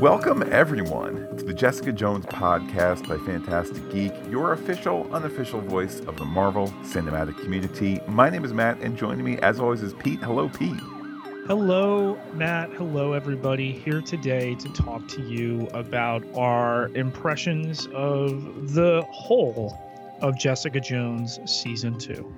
Welcome, everyone, to the Jessica Jones podcast by Fantastic Geek, your official, unofficial voice of the Marvel cinematic community. My name is Matt, and joining me, as always, is Pete. Hello, Pete. Hello, Matt. Hello, everybody. Here today to talk to you about our impressions of the whole of Jessica Jones season two.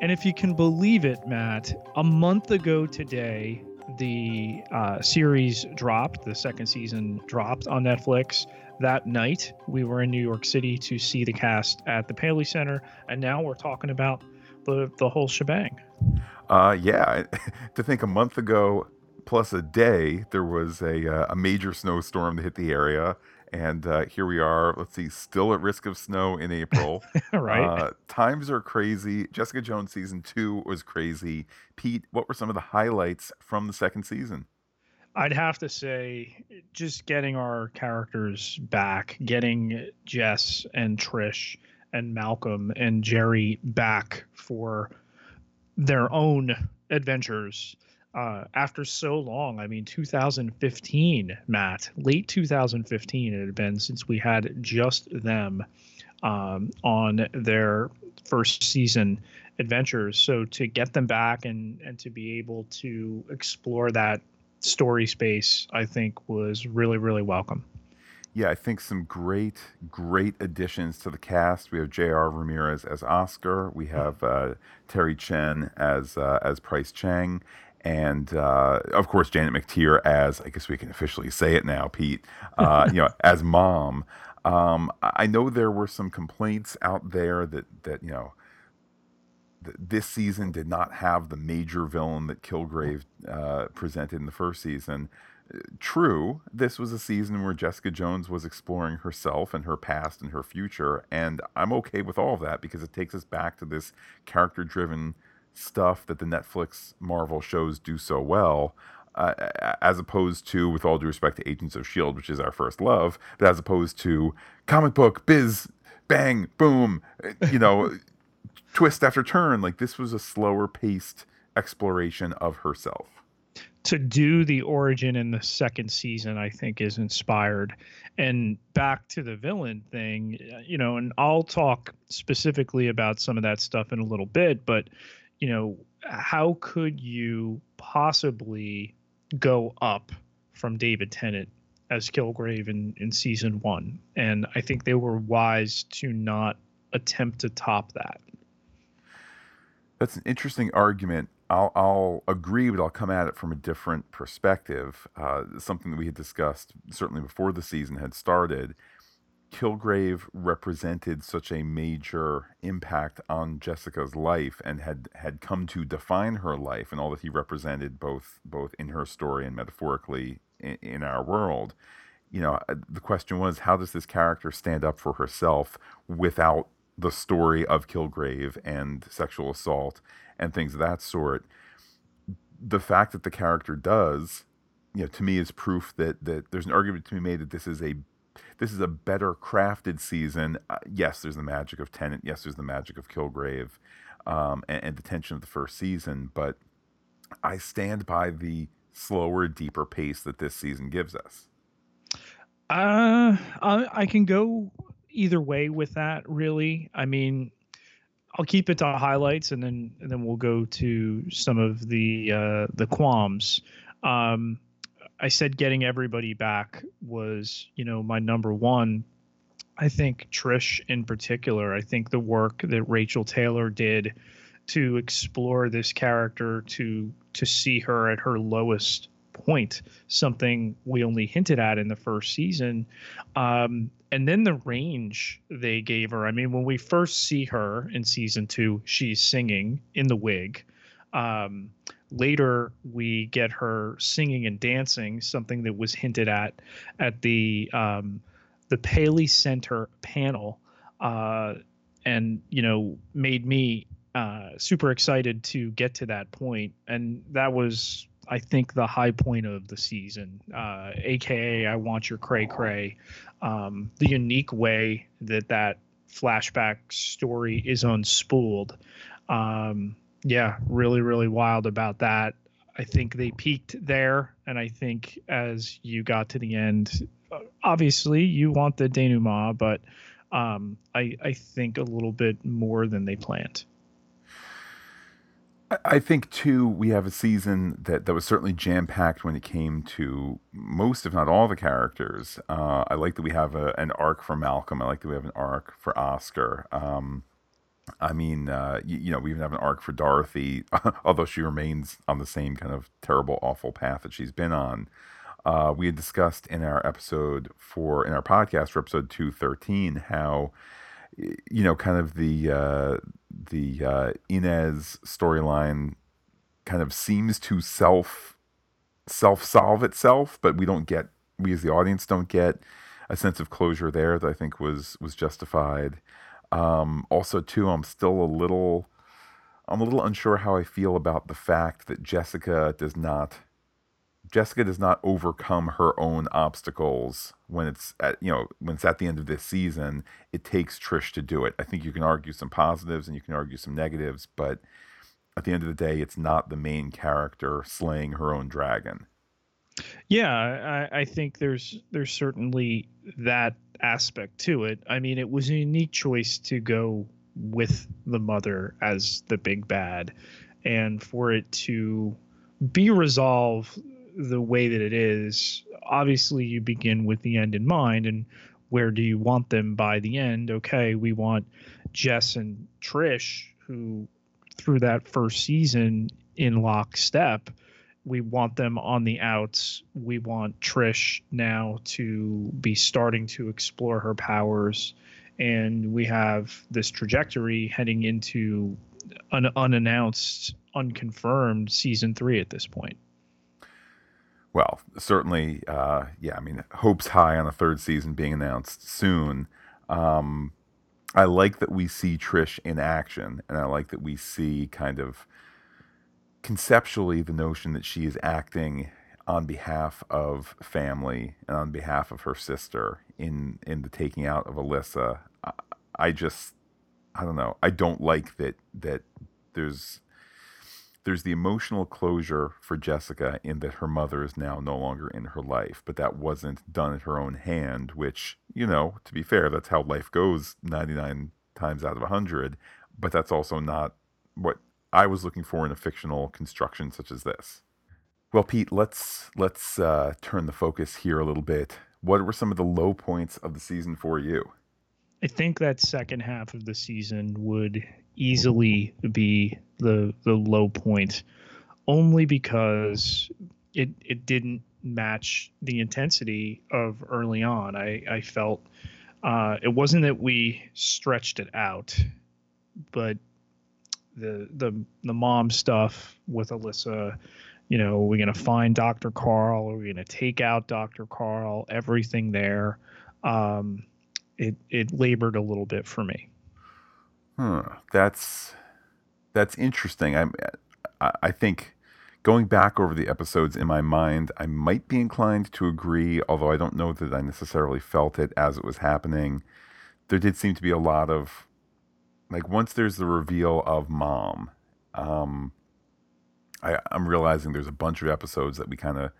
And if you can believe it, Matt, a month ago today, the uh, series dropped, the second season dropped on Netflix. That night, we were in New York City to see the cast at the Paley Center, and now we're talking about the the whole shebang. Uh, yeah, to think a month ago plus a day, there was a uh, a major snowstorm that hit the area, and uh, here we are. Let's see, still at risk of snow in April. right. Uh, times are crazy. Jessica Jones season two was crazy. Pete, what were some of the highlights from the second season? I'd have to say, just getting our characters back, getting Jess and Trish and Malcolm and Jerry back for their own adventures uh, after so long. I mean, 2015, Matt, late 2015, it had been since we had just them um, on their first season adventures. So to get them back and and to be able to explore that story space, I think was really really welcome. Yeah, I think some great, great additions to the cast. We have J.R. Ramirez as Oscar. We have uh, Terry Chen as uh, as Pryce Cheng, and uh, of course Janet McTeer as I guess we can officially say it now, Pete. Uh, you know, as mom. Um, I know there were some complaints out there that that you know th- this season did not have the major villain that Kilgrave uh, presented in the first season. True, this was a season where Jessica Jones was exploring herself and her past and her future, and I'm okay with all of that because it takes us back to this character-driven stuff that the Netflix Marvel shows do so well. Uh, as opposed to, with all due respect to Agents of S.H.I.E.L.D., which is our first love, but as opposed to comic book, biz, bang, boom, you know, twist after turn. Like this was a slower paced exploration of herself. To do the origin in the second season, I think is inspired. And back to the villain thing, you know, and I'll talk specifically about some of that stuff in a little bit, but, you know, how could you possibly go up from David Tennant as Kilgrave in, in season one. And I think they were wise to not attempt to top that. That's an interesting argument. I'll, I'll agree, but I'll come at it from a different perspective. Uh, something that we had discussed certainly before the season had started. Kilgrave represented such a major impact on Jessica's life and had had come to define her life and all that he represented both both in her story and metaphorically in, in our world. You know, uh, the question was how does this character stand up for herself without the story of Kilgrave and sexual assault and things of that sort? The fact that the character does, you know, to me is proof that that there's an argument to be made that this is a this is a better crafted season. Uh, yes, there's the magic of Tennant. Yes, there's the magic of Kilgrave, um, and, and, the tension of the first season. But I stand by the slower, deeper pace that this season gives us. Uh, I, I can go either way with that. Really, I mean, I'll keep it to highlights, and then and then we'll go to some of the uh, the qualms. Um, I said getting everybody back was, you know, my number one. I think Trish in particular, I think the work that Rachael Taylor did to explore this character to to see her at her lowest point, something we only hinted at in the first season. Um, and then the range they gave her. I mean, when we first see her in season two, she's singing in the wig. Um, later we get her singing and dancing, something that was hinted at at the um, the Paley Center panel, uh, and you know made me uh, super excited to get to that point, and that was. I think the high point of the season, uh, aka I want your cray cray, um, the unique way that that flashback story is unspooled. Um, yeah, really, really wild about that. I think they peaked there, and I think as you got to the end, uh, obviously you want the denouement, but um, I I think a little bit more than they planned. I think too we have a season that, that was certainly jam packed when it came to most, if not all, the characters. Uh, I like that we have a, an arc for Malcolm. I like that we have an arc for Oscar. Um, I mean, uh, you, you, know, we even have an arc for Dorothy, although she remains on the same kind of terrible, awful path that she's been on. Uh, we had discussed in our episode for in our podcast for episode two thirteen how you know kind of the uh, the uh, Inez storyline kind of seems to self self solve itself, but we don't get we as the audience don't get a sense of closure there that I think was was justified. Um, also, too, I'm still a little I'm a little unsure how I feel about the fact that Jessica does not Jessica does not overcome her own obstacles when it's at you know when it's at the end of this season. It takes Trish to do it. I think you can argue some positives and you can argue some negatives, but at the end of the day, it's not the main character slaying her own dragon. Yeah, I, I think there's there's certainly that aspect to it. I mean, it was a unique choice to go with the mother as the big bad, and for it to be resolved the way that it is, obviously you begin with the end in mind and where do you want them by the end? Okay, we want Jess and Trish, who through that first season in lockstep, we want them on the outs. We want Trish now to be starting to explore her powers. And we have this trajectory heading into an unannounced, unconfirmed season three at this point well, certainly, uh, yeah. I mean, hopes high on a third season being announced soon. Um, I like that we see Trish in action, and I like that we see kind of conceptually the notion that she is acting on behalf of family and on behalf of her sister in in the taking out of Alisa. I, I just, I don't know. I don't like that that there's there's the emotional closure for Jessica in that her mother is now no longer in her life, but that wasn't done at her own hand, which, you know, to be fair, that's how life goes 99 times out of 100, but that's also not what I was looking for in a fictional construction such as this. Well, Pete, let's let's uh, turn the focus here a little bit. What were some of the low points of the season for you? I think that second half of the season would easily be the the low point only because it it didn't match the intensity of early on. I I felt uh, it wasn't that we stretched it out, but the the the mom stuff with Alisa, you know, we're gonna find Dr. Karl, are we're gonna take out Dr. Karl, everything there. Um, it it labored a little bit for me. Huh. That's that's interesting. I'm I think going back over the episodes in my mind, I might be inclined to agree, although I don't know that I necessarily felt it as it was happening. There did seem to be a lot of like once there's the reveal of mom, um, I, I'm realizing there's a bunch of episodes that we kind of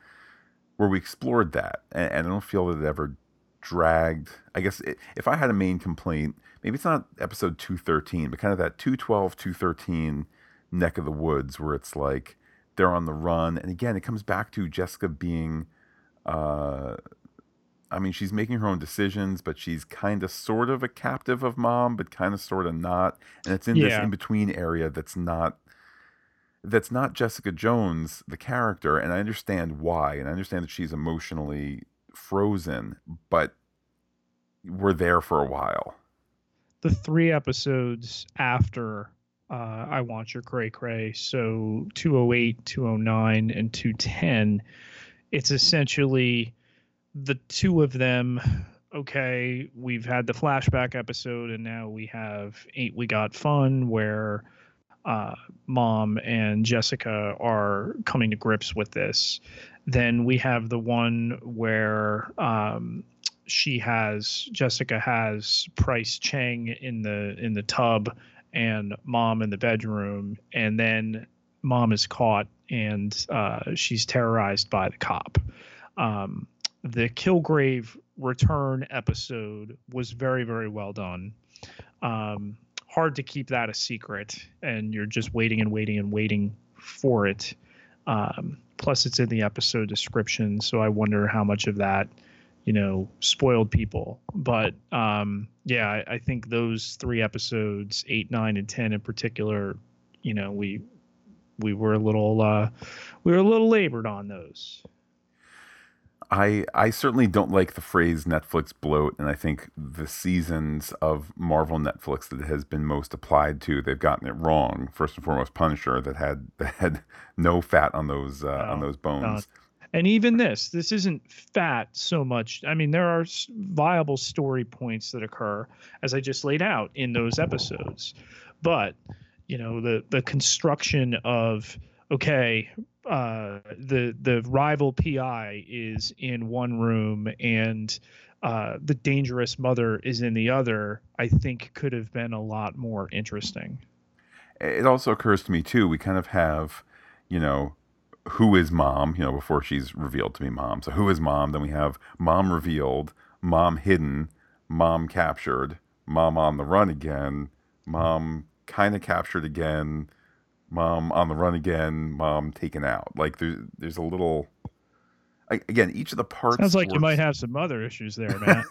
where we explored that, and, and I don't feel that it ever dragged. I guess it, if I had a main complaint, maybe it's not episode 213, but kind of that 212, 213 neck of the woods where it's like they're on the run. And again, it comes back to Jessica being, uh, I mean, she's making her own decisions, but she's kind of sort of a captive of mom, but kind of sort of not. And it's in yeah. this in between area that's not that's not Jessica Jones, the character, and I understand why, and I understand that she's emotionally frozen, but we're there for a while. The three episodes after uh, I Want Your Cray Cray, so 208, 209, and 210, it's essentially the two of them. Okay, we've had the flashback episode, and now we have Ain't We Got Fun, where uh, mom and Jessica are coming to grips with this. Then we have the one where um, she has Jessica has Pryce Cheng in the in the tub and mom in the bedroom, and then mom is caught and uh, she's terrorized by the cop. Um, the Kilgrave return episode was very very well done. Um, hard to keep that a secret, and you're just waiting and waiting and waiting for it. Um, plus, it's in the episode description, so I wonder how much of that, you know, spoiled people. But um, yeah, I, I think those three episodes, eight, nine, and ten in particular, you know, we we were a little uh, we were a little labored on those. I I certainly don't like the phrase Netflix bloat, and I think the seasons of Marvel Netflix that it has been most applied to, they've gotten it wrong. First and foremost, Punisher that had that had no fat on those uh, on those bones. And even this, this isn't fat so much. I mean, there are viable story points that occur, as I just laid out in those episodes, but you know the the construction of okay uh, the the rival PI is in one room and uh, the dangerous mother is in the other, I think could have been a lot more interesting. It also occurs to me too. We kind of have, you know, who is mom? You know, before she's revealed to be mom. So who is mom? Then we have mom revealed, mom hidden, mom captured, mom on the run again, mom kind of captured again mom on the run again, mom taken out. Like there's there's a little again each of the parts sounds like works. you might have some other issues there, man.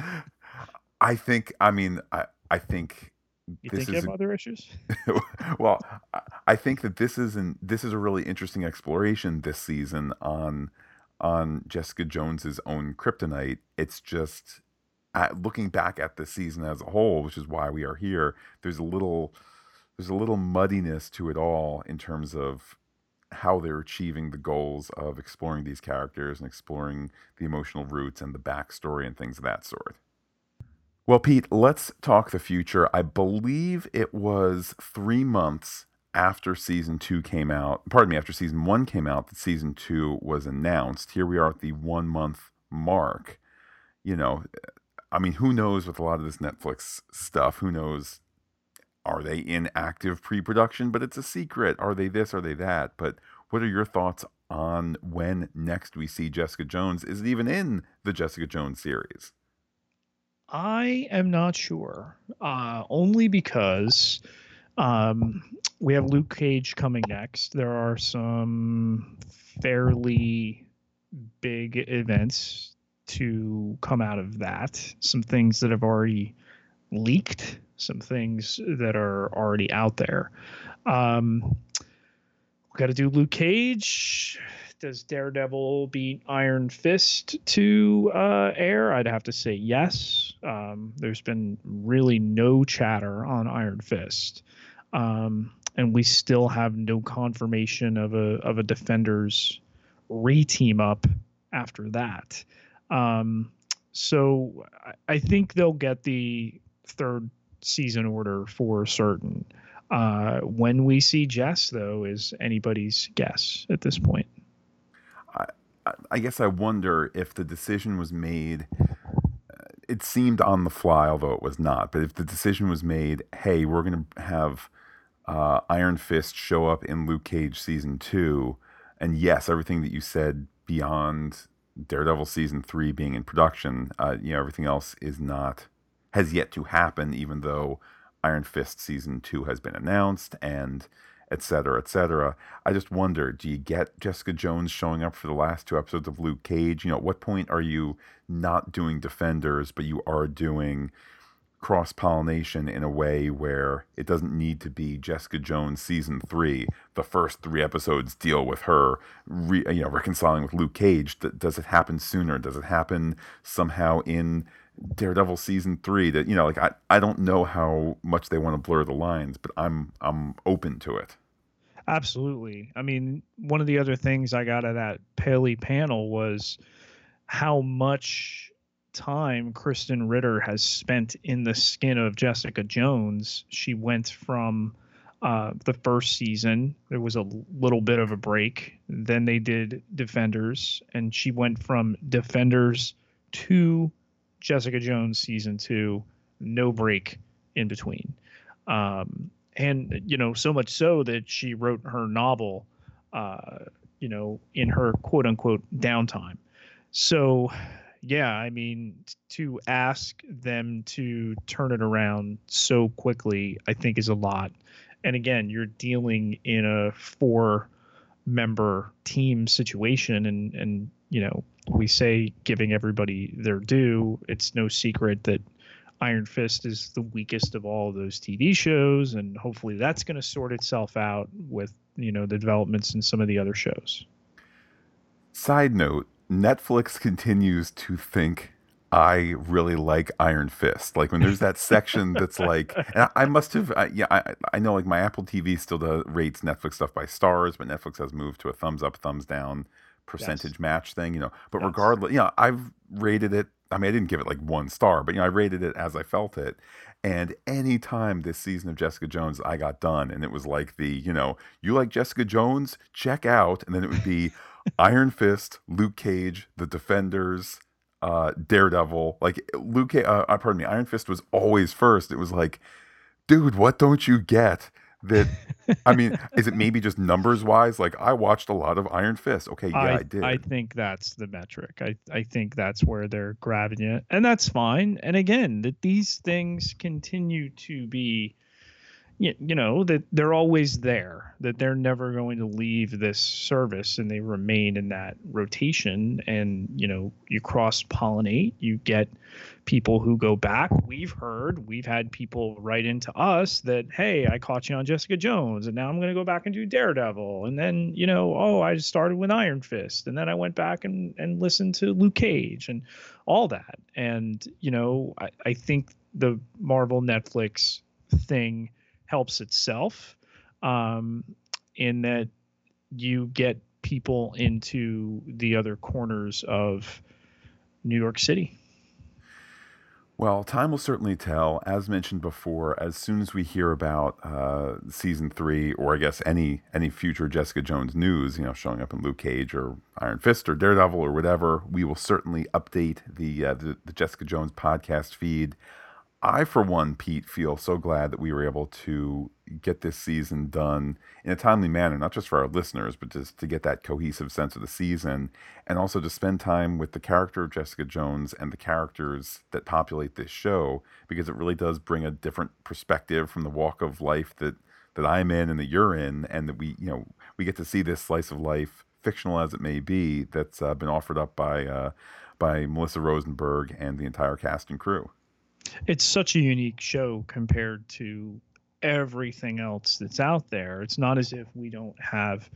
I think. I mean, I I think. You think you have a, other issues? well, I think that this is an this is a really interesting exploration this season on on Jessica Jones's own kryptonite. It's just at, looking back at the season as a whole, which is why we are here. There's a little there's a little muddiness to it all in terms of how they're achieving the goals of exploring these characters and exploring the emotional roots and the backstory and things of that sort. Well, Pete, let's talk the future. I believe it was three months after season two came out, pardon me, after season one came out, that season two was announced. Here we are at the one month mark. You know, I mean, who knows with a lot of this Netflix stuff? Who knows are they in active pre-production? But it's a secret. Are they this? Are they that? But what are your thoughts on when next we see jessica jones? Is it even in the jessica jones series? I am not sure uh, only because um, we have luke cage coming next. There are some fairly big events to come out of that. Some things that have already leaked some things that are already out there. Um, we got to do Luke Cage. Does Daredevil beat Iron Fist to uh, air? I'd have to say yes. Um, there's been really no chatter on Iron Fist, um, and we still have no confirmation of a of a Defenders re-team up after that. Um, so I, I think they'll get the third season order for certain. Uh, when we see Jess, though, is anybody's guess at this point. I, I guess I wonder if the decision was made. Uh, it seemed on the fly, although it was not. But if the decision was made, hey, we're going to have uh, Iron Fist show up in Luke Cage season two, and yes, everything that you said beyond Daredevil season three being in production, uh, you know, everything else is not has yet to happen, even though Iron Fist season two has been announced and et cetera, et cetera. I just wonder, do you get Jessica Jones showing up for the last two episodes of Luke Cage? You know, at what point are you not doing Defenders, but you are doing cross pollination in a way where it doesn't need to be Jessica Jones season three. The first three episodes deal with her, re, you know, reconciling with Luke Cage. Does it happen sooner? Does it happen somehow in Daredevil season three that you know like I, I don't know how much they want to blur the lines but I'm I'm open to it. Absolutely. I mean one of the other things I got at that Paley panel was how much time Krysten Ritter has spent in the skin of Jessica Jones. She went from uh, the first season there was a little bit of a break then they did Defenders and she went from Defenders to Jessica Jones season two, no break in between. Um, and you know so much so that she wrote her novel uh, you know in her quote unquote downtime so yeah i mean to ask them to turn it around so quickly i think is a lot and again you're dealing in a four member team situation and and you know we say giving everybody their due it's no secret that Iron Fist is the weakest of all of those TV shows, and hopefully that's going to sort itself out with you know the developments in some of the other shows. Side note: Netflix continues to think I really like Iron Fist. Like when there's that section that's like, and I must have, I, yeah, I, I know like my Apple TV still does, rates Netflix stuff by stars, but Netflix has moved to a thumbs up, thumbs down percentage yes. match thing, you know. But yes. regardless, you know, I've rated it I mean, I didn't give it like one star, but you know, I rated it as I felt it. And anytime this season of Jessica Jones I got done, and it was like the, you know, you like Jessica Jones, check out, and then it would be Iron Fist, Luke Cage, The Defenders, uh, Daredevil. Like Luke, uh, uh, pardon me, Iron Fist was always first. It was like, dude, what don't you get? That I mean, is it maybe just numbers wise? Like I watched a lot of Iron Fist. Okay, yeah, I, I, did. I think that's the metric. I, I think that's where they're grabbing it. And that's fine. And again, that these things continue to be you, you know that they're always there that they're never going to leave this service and they remain in that rotation. And you know you cross pollinate you get people who go back. We've heard we've had people write into us that hey i caught you on jessica jones and now i'm going to go back and do daredevil. And then you know oh i started with iron fist. And then i went back and and listened to luke cage and all that. And you know i, I think the marvel netflix thing helps itself um, in that you get people into the other corners of New York City. Well, time will certainly tell. As mentioned before, as soon as we hear about uh, season three, or I guess any any future Jessica Jones news, you know, showing up in Luke Cage or Iron Fist or Daredevil or whatever, we will certainly update the uh, the, the Jessica Jones podcast feed. I, for one, Pete, feel so glad that we were able to get this season done in a timely manner, not just for our listeners, but just to get that cohesive sense of the season and also to spend time with the character of Jessica Jones and the characters that populate this show because it really does bring a different perspective from the walk of life that, that I'm in and that you're in, and that we, you know, we get to see this slice of life, fictional as it may be, that's uh, been offered up by, uh, by Melissa Rosenberg and the entire cast and crew it's such a unique show compared to everything else that's out there. It's not as if we don't have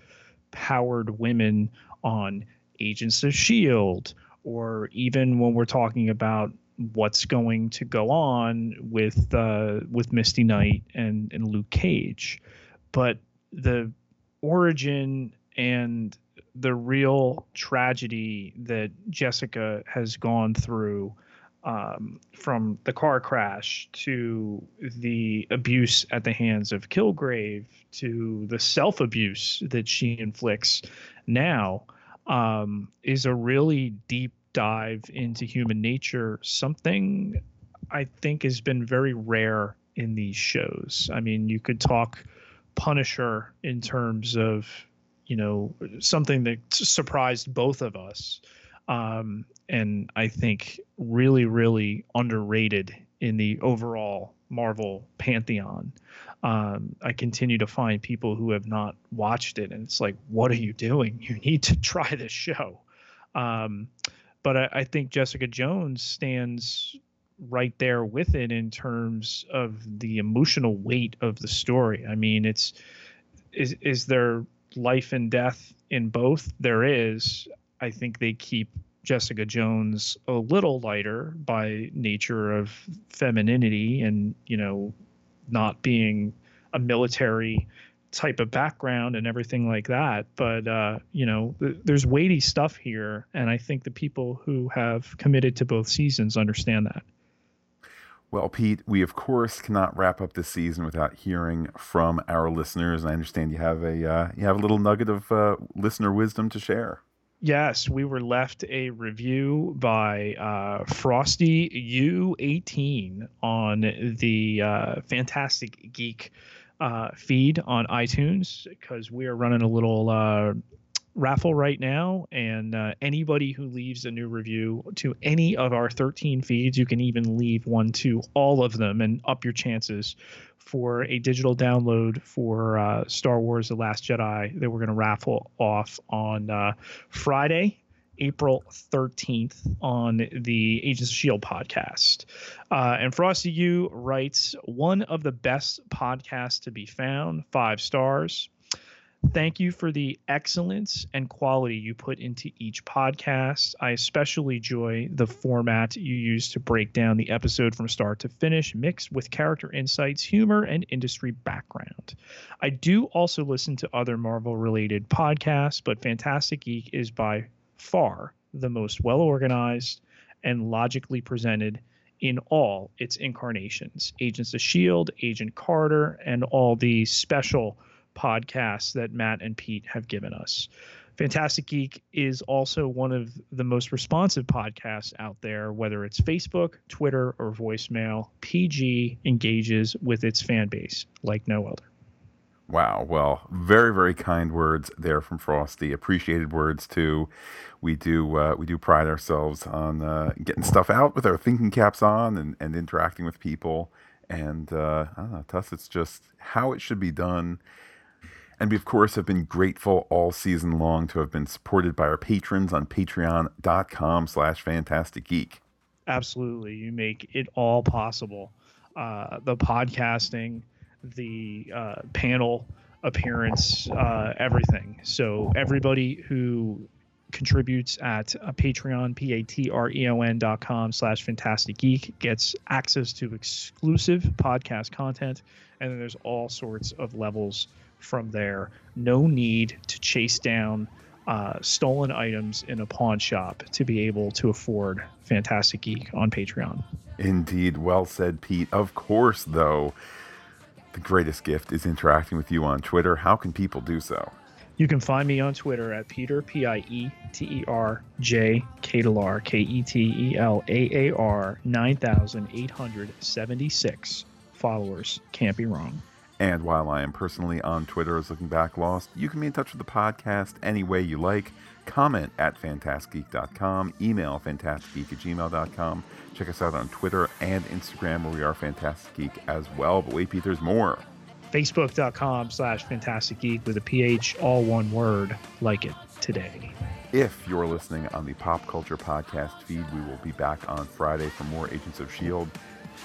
powered women on Agents of Shield or even when we're talking about what's going to go on with uh, with Misty Knight and and Luke Cage, but the origin and the real tragedy that Jessica has gone through um, from the car crash to the abuse at the hands of Kilgrave to the self abuse that she inflicts now um, is a really deep dive into human nature, something I think has been very rare in these shows. I mean, you could talk Punisher in terms of, you know, something that surprised both of us um, and I think really, really underrated in the overall Marvel pantheon. Um, I continue to find people who have not watched it, and it's like, what are you doing? You need to try this show. Um, but I, I think Jessica Jones stands right there with it in terms of the emotional weight of the story. I mean, it's is is there life and death in both? There is. I think they keep Jessica Jones a little lighter by nature of femininity and, you know, not being a military type of background and everything like that. But, uh, you know, th- there's weighty stuff here. And I think the people who have committed to both seasons understand that. Well, Pete, we of course cannot wrap up this season without hearing from our listeners. And I understand you have a uh, you have a little nugget of uh, listener wisdom to share. Yes, we were left a review by uh, Frosty U18 on the uh, Fantastic Geek uh, feed on iTunes because we are running a little uh, raffle right now. And uh, anybody who leaves a new review to any of our 13 feeds, you can even leave one to all of them and up your chances for a digital download for uh, Star Wars The Last Jedi that we're going to raffle off on uh, Friday. April 13th on the Agents of S.H.I.E.L.D. podcast. Uh, and Frosty U writes, one of the best podcasts to be found, five stars. Thank you for the excellence and quality you put into each podcast. I especially enjoy the format you use to break down the episode from start to finish, mixed with character insights, humor, and industry background. I do also listen to other Marvel related podcasts, but Fantastic Geek is by far the most well organized and logically presented in all its incarnations Agents of S.H.I.E.L.D., Agent Carter, and all the special podcasts that Matt and Pete have given us. Fantastic Geek is also one of the most responsive podcasts out there, whether it's Facebook, Twitter, or voicemail. PG engages with its fan base like no other. Wow. Well, very, very kind words there from Frosty. Appreciated words too. We do uh, we do pride ourselves on uh, getting stuff out with our thinking caps on and, and interacting with people. And uh, I don't know, to us, it's just how it should be done. And we, of course, have been grateful all season long to have been supported by our patrons on patreon.com slash fantastic geek. Absolutely. You make it all possible. Uh, the podcasting, the uh, panel appearance, uh, everything. So everybody who contributes at uh, Patreon, P-A-T-R-E-O-N dot com slash Fantastic Geek gets access to exclusive podcast content. And then there's all sorts of levels from there. No need to chase down uh, stolen items in a pawn shop to be able to afford Fantastic Geek on Patreon. Indeed. Well said, Pete. Of course, though, the greatest gift is interacting with you on Twitter. How can people do so? You can find me on Twitter at Pieter, P I E T E R J Ketelaar, K E T E L A A R, 9,876 followers. Can't be wrong. And while I am personally on Twitter as Looking Back Lost, you can be in touch with the podcast any way you like. Comment at fantasticgeek.com, email fantasticgeek at gmail.com. Check us out on Twitter and Instagram where we are Fantastic Geek as well. But wait, Pete, there's more. Facebook.com slash Fantastic Geek with a PH, all one word, like it today. If you're listening on the Pop Culture Podcast feed, we will be back on Friday for more Agents of S.H.I.E.L.D.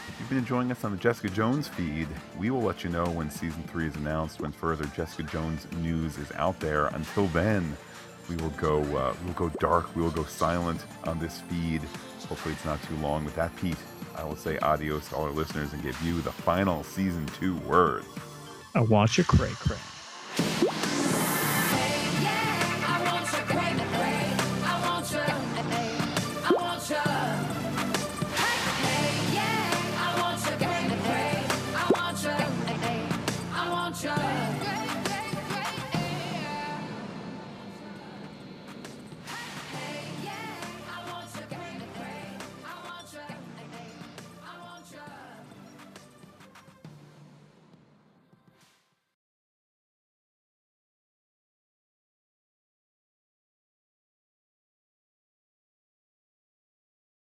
If you've been enjoying us on the Jessica Jones feed, we will let you know when season three is announced, when further Jessica Jones news is out there. Until then, we will go uh, we'll go dark, we will go silent on this feed. Hopefully it's not too long. With that, Pete, I will say adios to all our listeners and give you the final season two word. I want your cray cray.